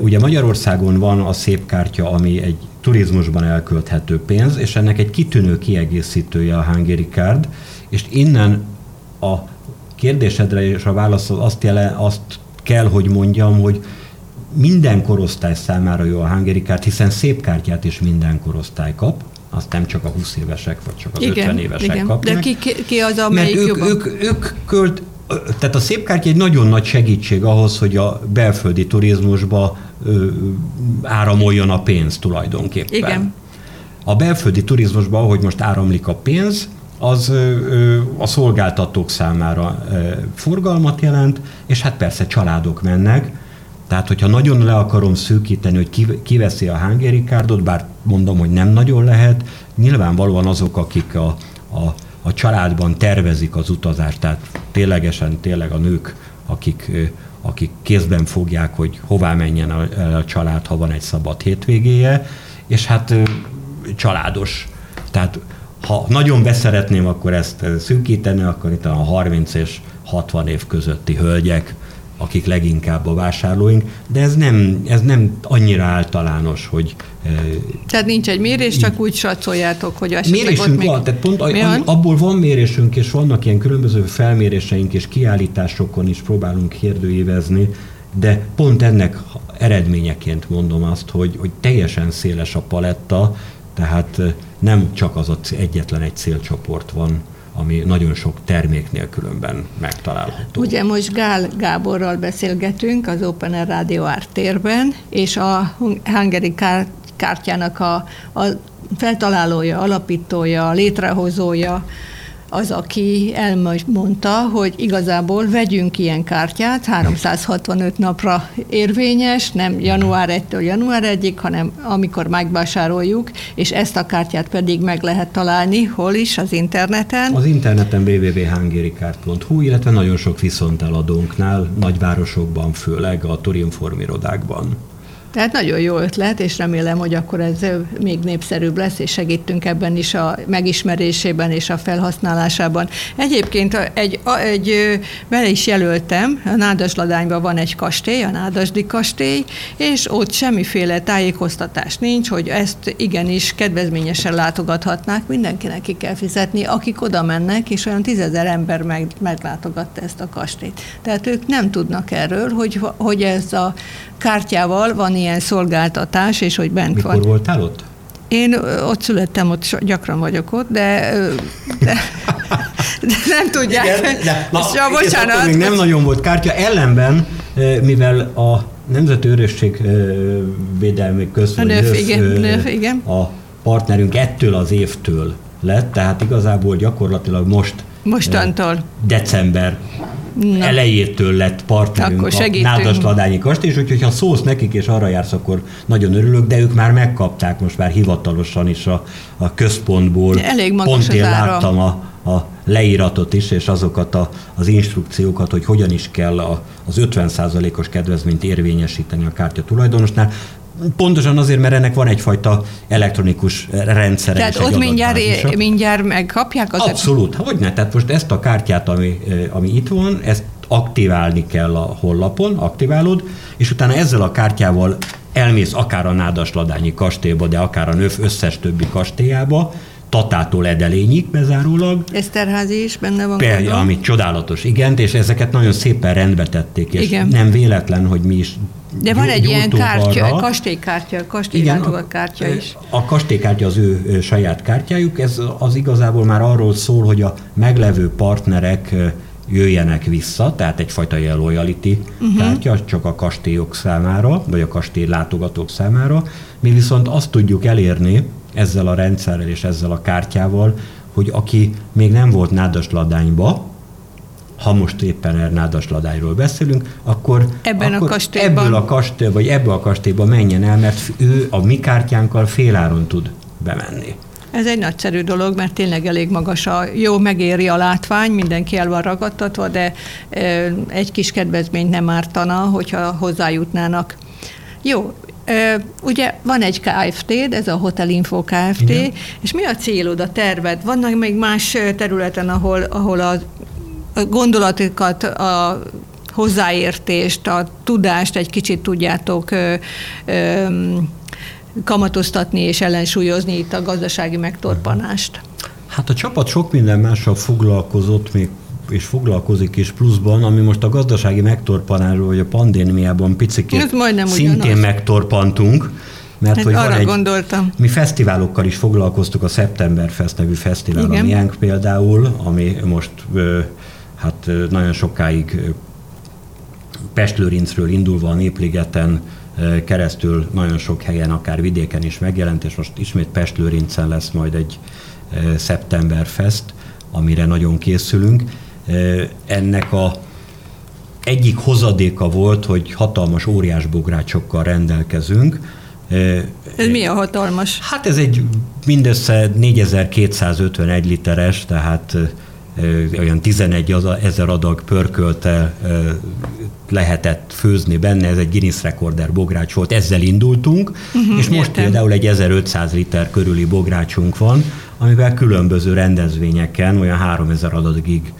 Ugye Magyarországon van a szép kártya, ami egy turizmusban elkölthető pénz, és ennek egy kitűnő kiegészítője a Hungary Card, és innen a kérdésedre és a válasz azt, jele, azt kell, hogy mondjam, hogy minden korosztály számára jó a Card, hiszen szép kártyát is minden korosztály kap, azt nem csak a 20 évesek, vagy csak az igen, 50 évesek igen. kapják. De ki, ki az, amelyik Mert ők, ők, ők költ, tehát a szép kártya egy nagyon nagy segítség ahhoz, hogy a belföldi turizmusba ö, áramoljon a pénz tulajdonképpen. Igen. A belföldi turizmusban, ahogy most áramlik a pénz, az a szolgáltatók számára forgalmat jelent, és hát persze családok mennek, tehát, hogyha nagyon le akarom szűkíteni, hogy kiveszi a Hungary cardot, bár mondom, hogy nem nagyon lehet, nyilvánvalóan azok, akik a, a, a családban tervezik az utazást, tehát ténylegesen tényleg a nők, akik, akik kézben fogják, hogy hová menjen a, a család, ha van egy szabad hétvégéje, és hát családos. Tehát ha nagyon beszeretném akkor ezt szűkíteni, akkor itt a 30 és 60 év közötti hölgyek, akik leginkább a vásárlóink, de ez nem, ez nem annyira általános, hogy... Tehát nincs egy mérés, csak úgy satszoljátok, hogy esetleg Mérésünk még... van, tehát pont a, abból van mérésünk, és vannak ilyen különböző felméréseink, és kiállításokon is próbálunk kérdőívezni, de pont ennek eredményeként mondom azt, hogy, hogy teljesen széles a paletta, tehát nem csak az a egyetlen egy célcsoport van, ami nagyon sok terméknél különben megtalálható. Ugye most Gál Gáborral beszélgetünk az Open Air Radio térben, és a Hungary kártyának a, a feltalálója, alapítója, létrehozója, az, aki elmondta, hogy igazából vegyünk ilyen kártyát, 365 napra érvényes, nem január 1-től január 1-ig, hanem amikor megvásároljuk, és ezt a kártyát pedig meg lehet találni, hol is, az interneten? Az interneten www.hungarikárt.hu, illetve nagyon sok viszonteladónknál, nagyvárosokban, főleg a Turinform irodákban. Tehát nagyon jó ötlet, és remélem, hogy akkor ez még népszerűbb lesz, és segítünk ebben is a megismerésében és a felhasználásában. Egyébként egy, egy bele is jelöltem, a Nádasladányban van egy kastély, a Nádasdi kastély, és ott semmiféle tájékoztatás nincs, hogy ezt igenis kedvezményesen látogathatnák, mindenkinek ki kell fizetni, akik oda mennek, és olyan tízezer ember meg, meglátogatta ezt a kastélyt. Tehát ők nem tudnak erről, hogy, hogy ez a kártyával van ilyen szolgáltatás, és hogy bent Mikor van. Mikor voltál ott? Én ott születtem, ott gyakran vagyok ott, de, de, de nem tudják. Igen, de, na, ja, bocsánat. Még nem nagyon volt kártya, ellenben, mivel a Nemzeti Örösség Védelmi Központ a partnerünk ettől az évtől lett, tehát igazából gyakorlatilag most Mostantól. December Na. elejétől lett partnerünk akkor a Nádasladányi kastély, úgyhogy ha szólsz nekik, és arra jársz, akkor nagyon örülök, de ők már megkapták most már hivatalosan is a, a központból. Elég magas Pont én láttam a, a leíratot is, és azokat a, az instrukciókat, hogy hogyan is kell a, az 50%-os kedvezményt érvényesíteni a kártya tulajdonosnál. Pontosan azért, mert ennek van egyfajta elektronikus rendszer. Tehát ott mindjárt, é, mindjárt megkapják az Abszolút, hogy ne. Tehát most ezt a kártyát, ami, ami itt van, ezt aktiválni kell a honlapon, aktiválod, és utána ezzel a kártyával elmész akár a Nádasladányi kastélyba, de akár a növ összes többi kastélyába, Tatától Edelényig bezárólag. Eszterházi is benne van. Pe, ami csodálatos, igen, és ezeket nagyon szépen rendbe tették, és igen. nem véletlen, hogy mi is de van egy ilyen kártya, kastélykártya, kastélylátogakártya is. A kastélykártya az ő saját kártyájuk, ez az igazából már arról szól, hogy a meglevő partnerek jöjjenek vissza, tehát egyfajta ilyen loyalty uh-huh. kártya, csak a kastélyok számára, vagy a kastély látogatók számára. Mi viszont azt tudjuk elérni ezzel a rendszerrel és ezzel a kártyával, hogy aki még nem volt nádasladányba, ha most éppen Ernádas Ladányról beszélünk, akkor, Ebben akkor a kastélyban. ebből a kastély, vagy ebből a kastélyba menjen el, mert ő a mi kártyánkkal féláron tud bemenni. Ez egy nagyszerű dolog, mert tényleg elég magas a jó, megéri a látvány, mindenki el van ragadtatva, de egy kis kedvezményt nem ártana, hogyha hozzájutnának. Jó, Ugye van egy KFT, ez a Hotel Info Kft., Igen. és mi a célod, a terved? Vannak még más területen, ahol, ahol a gondolatokat, a hozzáértést, a tudást egy kicsit tudjátok ö, ö, kamatoztatni és ellensúlyozni itt a gazdasági megtorpanást? Hát a csapat sok minden mással foglalkozott, még és foglalkozik is pluszban, ami most a gazdasági megtorpanásról, vagy a pandémiában picikét szintén ugyanaz. megtorpantunk. Mert hát hogy arra van egy, gondoltam. Mi fesztiválokkal is foglalkoztuk, a September Fest nevű fesztivál, Igen. a miénk például, ami most hát nagyon sokáig Pestlőrincről indulva a Népligeten keresztül nagyon sok helyen, akár vidéken is megjelent, és most ismét Pestlőrincen lesz majd egy September Fest, amire nagyon készülünk. Ennek a egyik hozadéka volt, hogy hatalmas óriás bográcsokkal rendelkezünk. Ez mi a hatalmas? Hát ez egy mindössze 4251 literes, tehát olyan 11 ezer adag pörkölte lehetett főzni benne, ez egy Guinness rekorder bogrács volt, ezzel indultunk, uh-huh, és most értem. például egy 1500 liter körüli bográcsunk van, amivel különböző rendezvényeken olyan 3000 adagig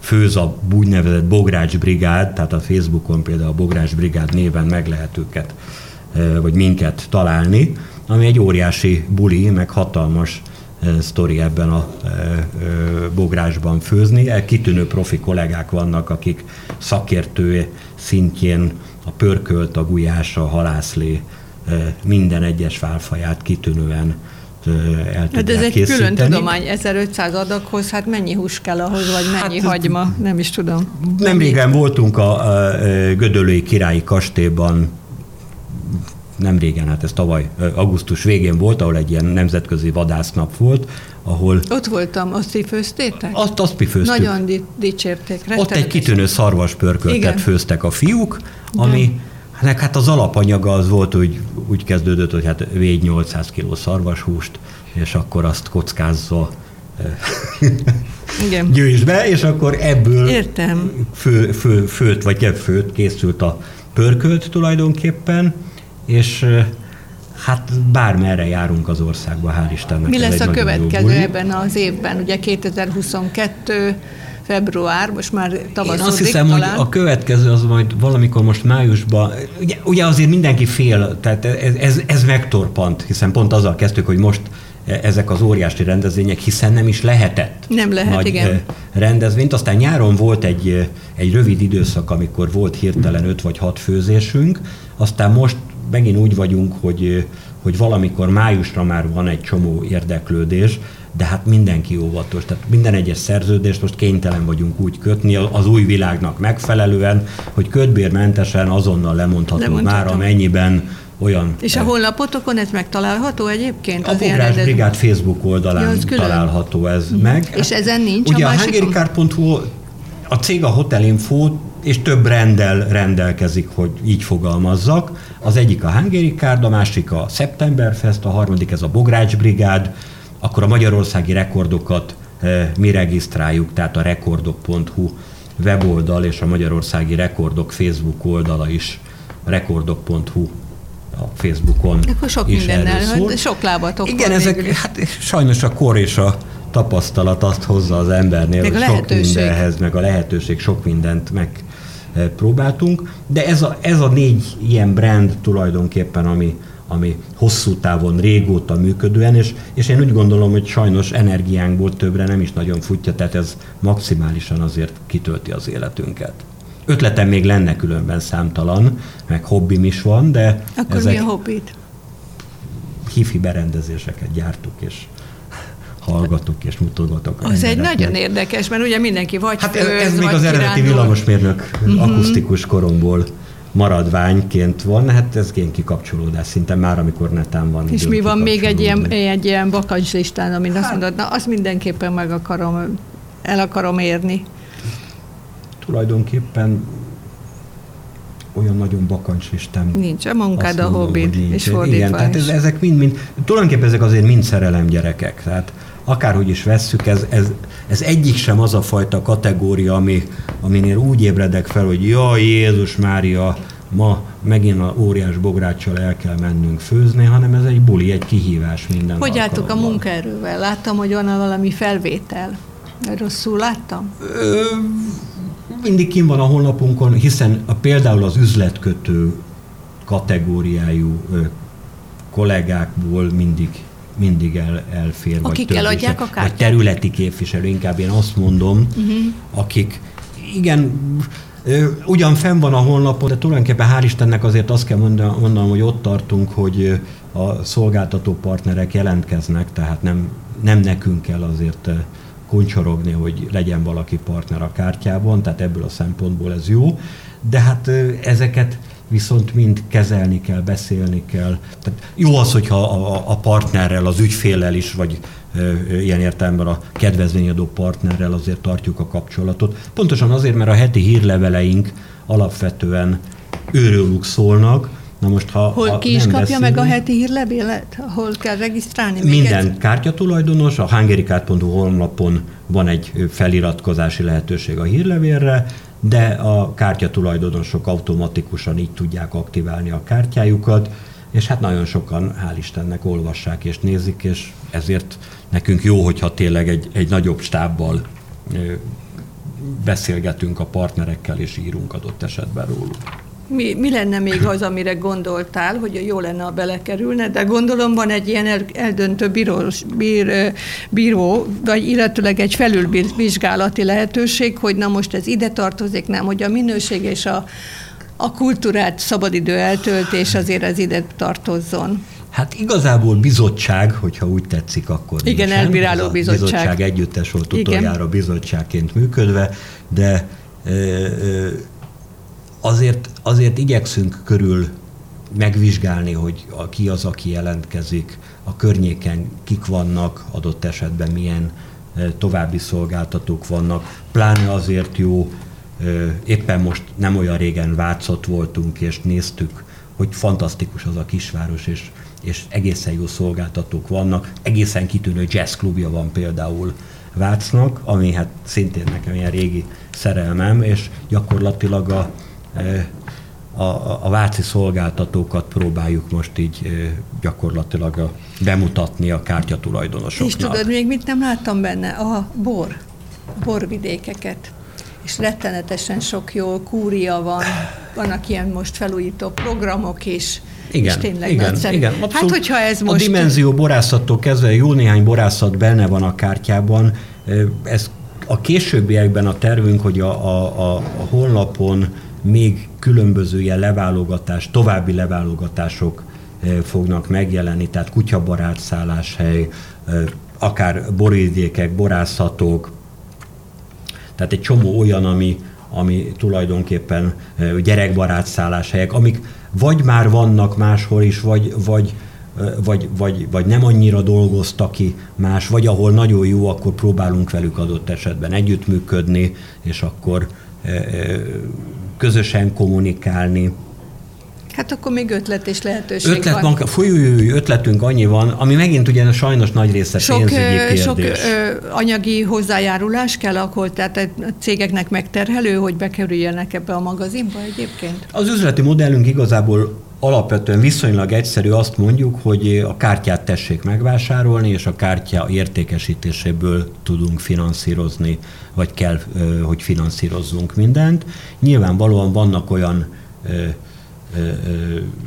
főz a úgynevezett Bogrács Brigád, tehát a Facebookon például a Bogrács Brigád néven meg lehet őket, vagy minket találni, ami egy óriási buli, meg hatalmas sztori ebben a bográsban főzni. E, kitűnő profi kollégák vannak, akik szakértő szintjén a pörkölt, a gulyás, a halászlé, minden egyes fálfaját kitűnően el hát ez egy készíteni. külön tudomány, 1500 adaghoz, hát mennyi hús kell ahhoz, vagy mennyi hát, hagyma, nem is tudom. Nem régen voltunk a, a Gödöllői Királyi Kastélyban, nem régen, hát ez tavaly augusztus végén volt, ahol egy ilyen nemzetközi vadásznap volt, ahol... Ott voltam, azt főztétek? Azt, azt mi főztük. Nagyon di- dicsérték. Ott egy kitűnő szarvaspörköltet főztek a fiúk, ami... De Hát az alapanyaga az volt, hogy úgy kezdődött, hogy hát végy 800 kg szarvashúst, és akkor azt kockázza igen. gyűjts be, és akkor ebből Értem. Fő, fő, főt, vagy főt készült a pörkölt tulajdonképpen, és hát bármerre járunk az országban, hál' Istennek. Mi lesz a következő ebben az évben? Ugye 2022 február, most már tavaszodik Én azt hiszem, talán. hogy a következő az majd valamikor most májusban, ugye, ugye azért mindenki fél, tehát ez, ez, ez megtorpant, hiszen pont azzal kezdtük, hogy most ezek az óriási rendezvények, hiszen nem is lehetett nem lehet, nagy igen. rendezvényt. Aztán nyáron volt egy, egy rövid időszak, amikor volt hirtelen öt vagy hat főzésünk, aztán most megint úgy vagyunk, hogy, hogy valamikor májusra már van egy csomó érdeklődés, de hát mindenki óvatos. Tehát minden egyes szerződést most kénytelen vagyunk úgy kötni az új világnak megfelelően, hogy ködbérmentesen azonnal lemondható már, amennyiben olyan... És a honlapotokon ez megtalálható egyébként? A Bográs Brigád Facebook oldalán ja, található ez mm. meg. És ezen nincs Ugye a, a hungarycard.hu a cég a Hotel Info és több rendel rendelkezik, hogy így fogalmazzak. Az egyik a Hungary Card, a másik a Septemberfest, a harmadik ez a Bogrács Brigád, akkor a magyarországi rekordokat eh, mi regisztráljuk, tehát a rekordok.hu weboldal és a Magyarországi Rekordok Facebook oldala is rekordok.hu a Facebookon Akkor sok is mindennel, sok lábatok Igen, ezek, hát sajnos a kor és a tapasztalat azt hozza az embernél, meg hogy sok mindenhez, meg a lehetőség sok mindent megpróbáltunk, de ez a, ez a négy ilyen brand tulajdonképpen, ami, ami hosszú távon régóta működően, és, és én úgy gondolom, hogy sajnos energiánkból többre nem is nagyon futja, tehát ez maximálisan azért kitölti az életünket. Ötletem még lenne különben számtalan, meg hobbim is van, de Akkor ezek mi a hobbit? Hifi berendezéseket gyártuk, és hallgatok és mutogatok. Az egy nagyon érdekes, mert ugye mindenki vagy Hát ez, ez még az eredeti villamosmérnök uh-huh. akusztikus koromból maradványként van, hát ez ilyen kikapcsolódás szinte már, amikor netán van. És mi van még egy ilyen, egy ilyen bakancslistán, amin hát, azt mondod, na azt mindenképpen meg akarom, el akarom érni. Tulajdonképpen olyan nagyon bakancslistám. Nincs, a munkád a hobbit, és fordítva Igen, tehát ez, ezek mind-mind, tulajdonképpen ezek azért mind szerelem gyerekek, tehát akárhogy is vesszük, ez, ez, ez egyik sem az a fajta kategória, ami, aminél úgy ébredek fel, hogy jaj, Jézus Mária, ma megint a óriás bográccsal el kell mennünk főzni, hanem ez egy buli, egy kihívás minden Hogy álltok a munkaerővel? Láttam, hogy van valami felvétel. Rosszul láttam? Ö, mindig kim van a honlapunkon, hiszen a, például az üzletkötő kategóriájú ö, kollégákból mindig mindig el, elfér, Akik vagy eladják a Vagy területi képviselő, inkább én azt mondom, uh-huh. akik igen, ugyan fenn van a honlapon, de tulajdonképpen hál' Istennek azért azt kell mondanom, hogy ott tartunk, hogy a szolgáltató partnerek jelentkeznek, tehát nem, nem nekünk kell azért kuncsorogni, hogy legyen valaki partner a kártyában, tehát ebből a szempontból ez jó, de hát ezeket viszont mind kezelni kell, beszélni kell. Tehát jó az, hogyha a, a partnerrel, az ügyféllel is, vagy ilyen értelemben a kedvezményadó partnerrel azért tartjuk a kapcsolatot. Pontosan azért, mert a heti hírleveleink alapvetően őrőlük szólnak, Na most, ha, Hol ha ki is kapja beszélünk, meg a heti hírlevélet? Hol kell regisztrálni? Minden egy... kártyatulajdonos, a hungarycard.hu honlapon van egy feliratkozási lehetőség a hírlevélre, de a kártyatulajdonosok automatikusan így tudják aktiválni a kártyájukat, és hát nagyon sokan, hál' Istennek olvassák és nézik, és ezért nekünk jó, hogyha tényleg egy, egy nagyobb stábbal beszélgetünk a partnerekkel, és írunk adott esetben róluk. Mi, mi lenne még az, amire gondoltál, hogy jó lenne, ha belekerülne, de gondolom van egy ilyen el, eldöntő bírós, bír, bíró, vagy illetőleg egy felülvizsgálati lehetőség, hogy na most ez ide tartozik, nem, hogy a minőség és a, a kultúrát, szabadidő eltöltés azért ez ide tartozzon. Hát igazából bizottság, hogyha úgy tetszik, akkor Igen, nincsen. elbíráló bizottság. bizottság együttes volt utoljára bizottságként működve, de azért, azért igyekszünk körül megvizsgálni, hogy a, ki az, aki jelentkezik, a környéken kik vannak, adott esetben milyen további szolgáltatók vannak. Pláne azért jó, éppen most nem olyan régen Vácot voltunk, és néztük, hogy fantasztikus az a kisváros, és, és egészen jó szolgáltatók vannak. Egészen kitűnő jazzklubja van például Vácnak, ami hát szintén nekem ilyen régi szerelmem, és gyakorlatilag a, a, a váci szolgáltatókat próbáljuk most így gyakorlatilag a, bemutatni a kártyatulajdonosoknak. És tudod, még mit nem láttam benne? A bor, a borvidékeket. És rettenetesen sok jó kúria van, vannak ilyen most felújító programok is. Igen, és tényleg igen, nagyszerű. igen. Abszolút hát, hogyha ez most... A dimenzió borászattól kezdve jó néhány borászat benne van a kártyában. Ez a későbbiekben a tervünk, hogy a, a, a, a honlapon még különböző ilyen leválogatás, további leválogatások eh, fognak megjelenni, tehát kutyabarát szálláshely, eh, akár borítékek, borászatok, tehát egy csomó olyan, ami, ami tulajdonképpen eh, gyerekbarát szálláshelyek, amik vagy már vannak máshol is, vagy, vagy, vagy, vagy, vagy nem annyira dolgoztak ki más, vagy ahol nagyon jó, akkor próbálunk velük adott esetben együttműködni, és akkor közösen kommunikálni. Hát akkor még ötlet és lehetőség ötlet van. van folyójúj, ötletünk annyi van, ami megint ugye sajnos nagy része sok, pénzügyi kérdés. Sok ö, anyagi hozzájárulás kell akkor, tehát a cégeknek megterhelő, hogy bekerüljenek ebbe a magazinba egyébként? Az üzleti modellünk igazából alapvetően viszonylag egyszerű, azt mondjuk, hogy a kártyát tessék megvásárolni, és a kártya értékesítéséből tudunk finanszírozni, vagy kell, hogy finanszírozzunk mindent. Nyilvánvalóan vannak olyan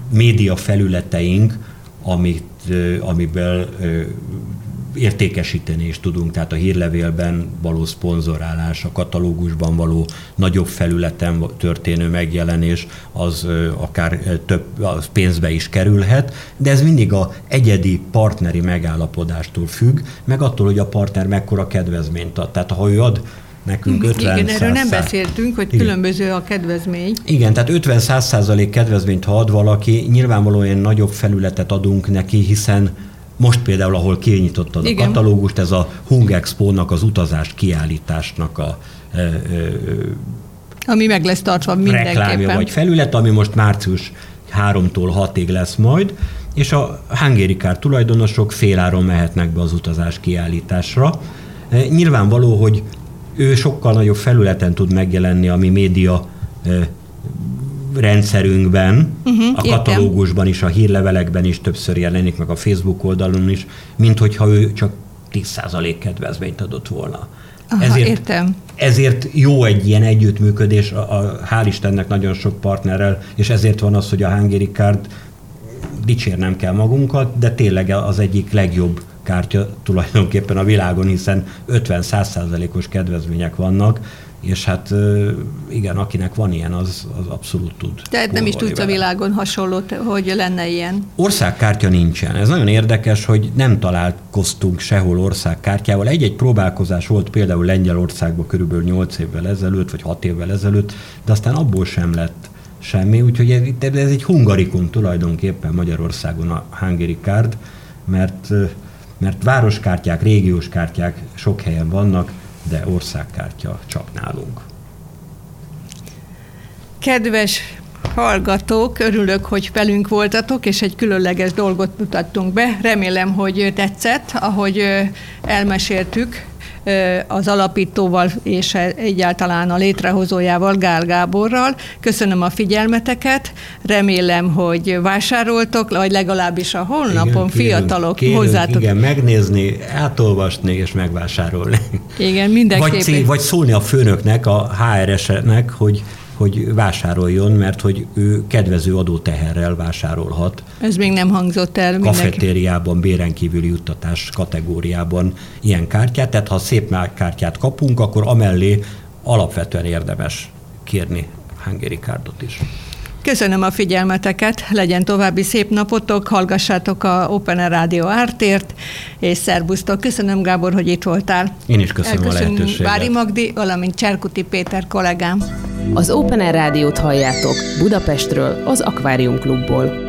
média felületeink, amit, amiből értékesíteni is tudunk, tehát a hírlevélben való szponzorálás, a katalógusban való nagyobb felületen történő megjelenés, az akár több az pénzbe is kerülhet, de ez mindig a egyedi partneri megállapodástól függ, meg attól, hogy a partner mekkora kedvezményt ad. Tehát ha ő ad nekünk 50 Igen, erről nem beszéltünk, hogy Igen. különböző a kedvezmény. Igen, tehát 50-100 százalék kedvezményt, ha ad valaki, nyilvánvalóan nagyobb felületet adunk neki, hiszen most például, ahol kinyitottad Igen. a katalógust, ez a Hung Expo-nak, az utazás kiállításnak a e, e, ami meg lesz tartva mindenképpen. Reklámja vagy felület, ami most március 3-tól 6-ig lesz majd, és a Hungary Card tulajdonosok féláron mehetnek be az utazás kiállításra. E, nyilvánvaló, hogy ő sokkal nagyobb felületen tud megjelenni, ami média rendszerünkben, uh-huh, a katalógusban is, a hírlevelekben is többször jelenik, meg a Facebook oldalon is, mint hogyha ő csak 10% kedvezményt adott volna. Aha, ezért, értem. ezért jó egy ilyen együttműködés, a, a, hál' Istennek nagyon sok partnerrel, és ezért van az, hogy a Hungary Card dicsérnem kell magunkat, de tényleg az egyik legjobb kártya tulajdonképpen a világon, hiszen 50-100%-os kedvezmények vannak, és hát igen, akinek van ilyen, az, az abszolút tud. Tehát nem is tudsz a világon hasonlót, hogy lenne ilyen? Országkártya nincsen. Ez nagyon érdekes, hogy nem találkoztunk sehol országkártyával. Egy-egy próbálkozás volt például Lengyelországban körülbelül 8 évvel ezelőtt, vagy 6 évvel ezelőtt, de aztán abból sem lett semmi, úgyhogy ez, ez egy hungarikum tulajdonképpen Magyarországon a Hungary Card, mert, mert városkártyák, régiós kártyák sok helyen vannak, de országkártya csak nálunk. Kedves hallgatók, örülök, hogy velünk voltatok, és egy különleges dolgot mutattunk be. Remélem, hogy tetszett, ahogy elmeséltük az alapítóval és egyáltalán a létrehozójával, Gál Gáborral. Köszönöm a figyelmeteket, remélem, hogy vásároltok, vagy legalábbis a honlapon igen, fiatalok kérünk, hozzátok. Igen, megnézni, átolvasni és megvásárolni. Igen, mindenképpen. Vagy, cég, vagy szólni a főnöknek, a HRS-nek, hogy hogy vásároljon, mert hogy ő kedvező adóteherrel vásárolhat. Ez még nem hangzott el. Kafetériában, béren kívüli juttatás kategóriában ilyen kártyát, tehát ha szép kártyát kapunk, akkor amellé alapvetően érdemes kérni Hungary Cardot is. Köszönöm a figyelmeteket, legyen további szép napotok, hallgassátok a Open Air Rádió Ártért, és szervusztok. Köszönöm, Gábor, hogy itt voltál. Én is köszönöm Elköszönöm a lehetőséget. Vári Magdi, valamint Cserkuti Péter kollégám. Az Open Air Rádiót halljátok Budapestről, az Akvárium Klubból.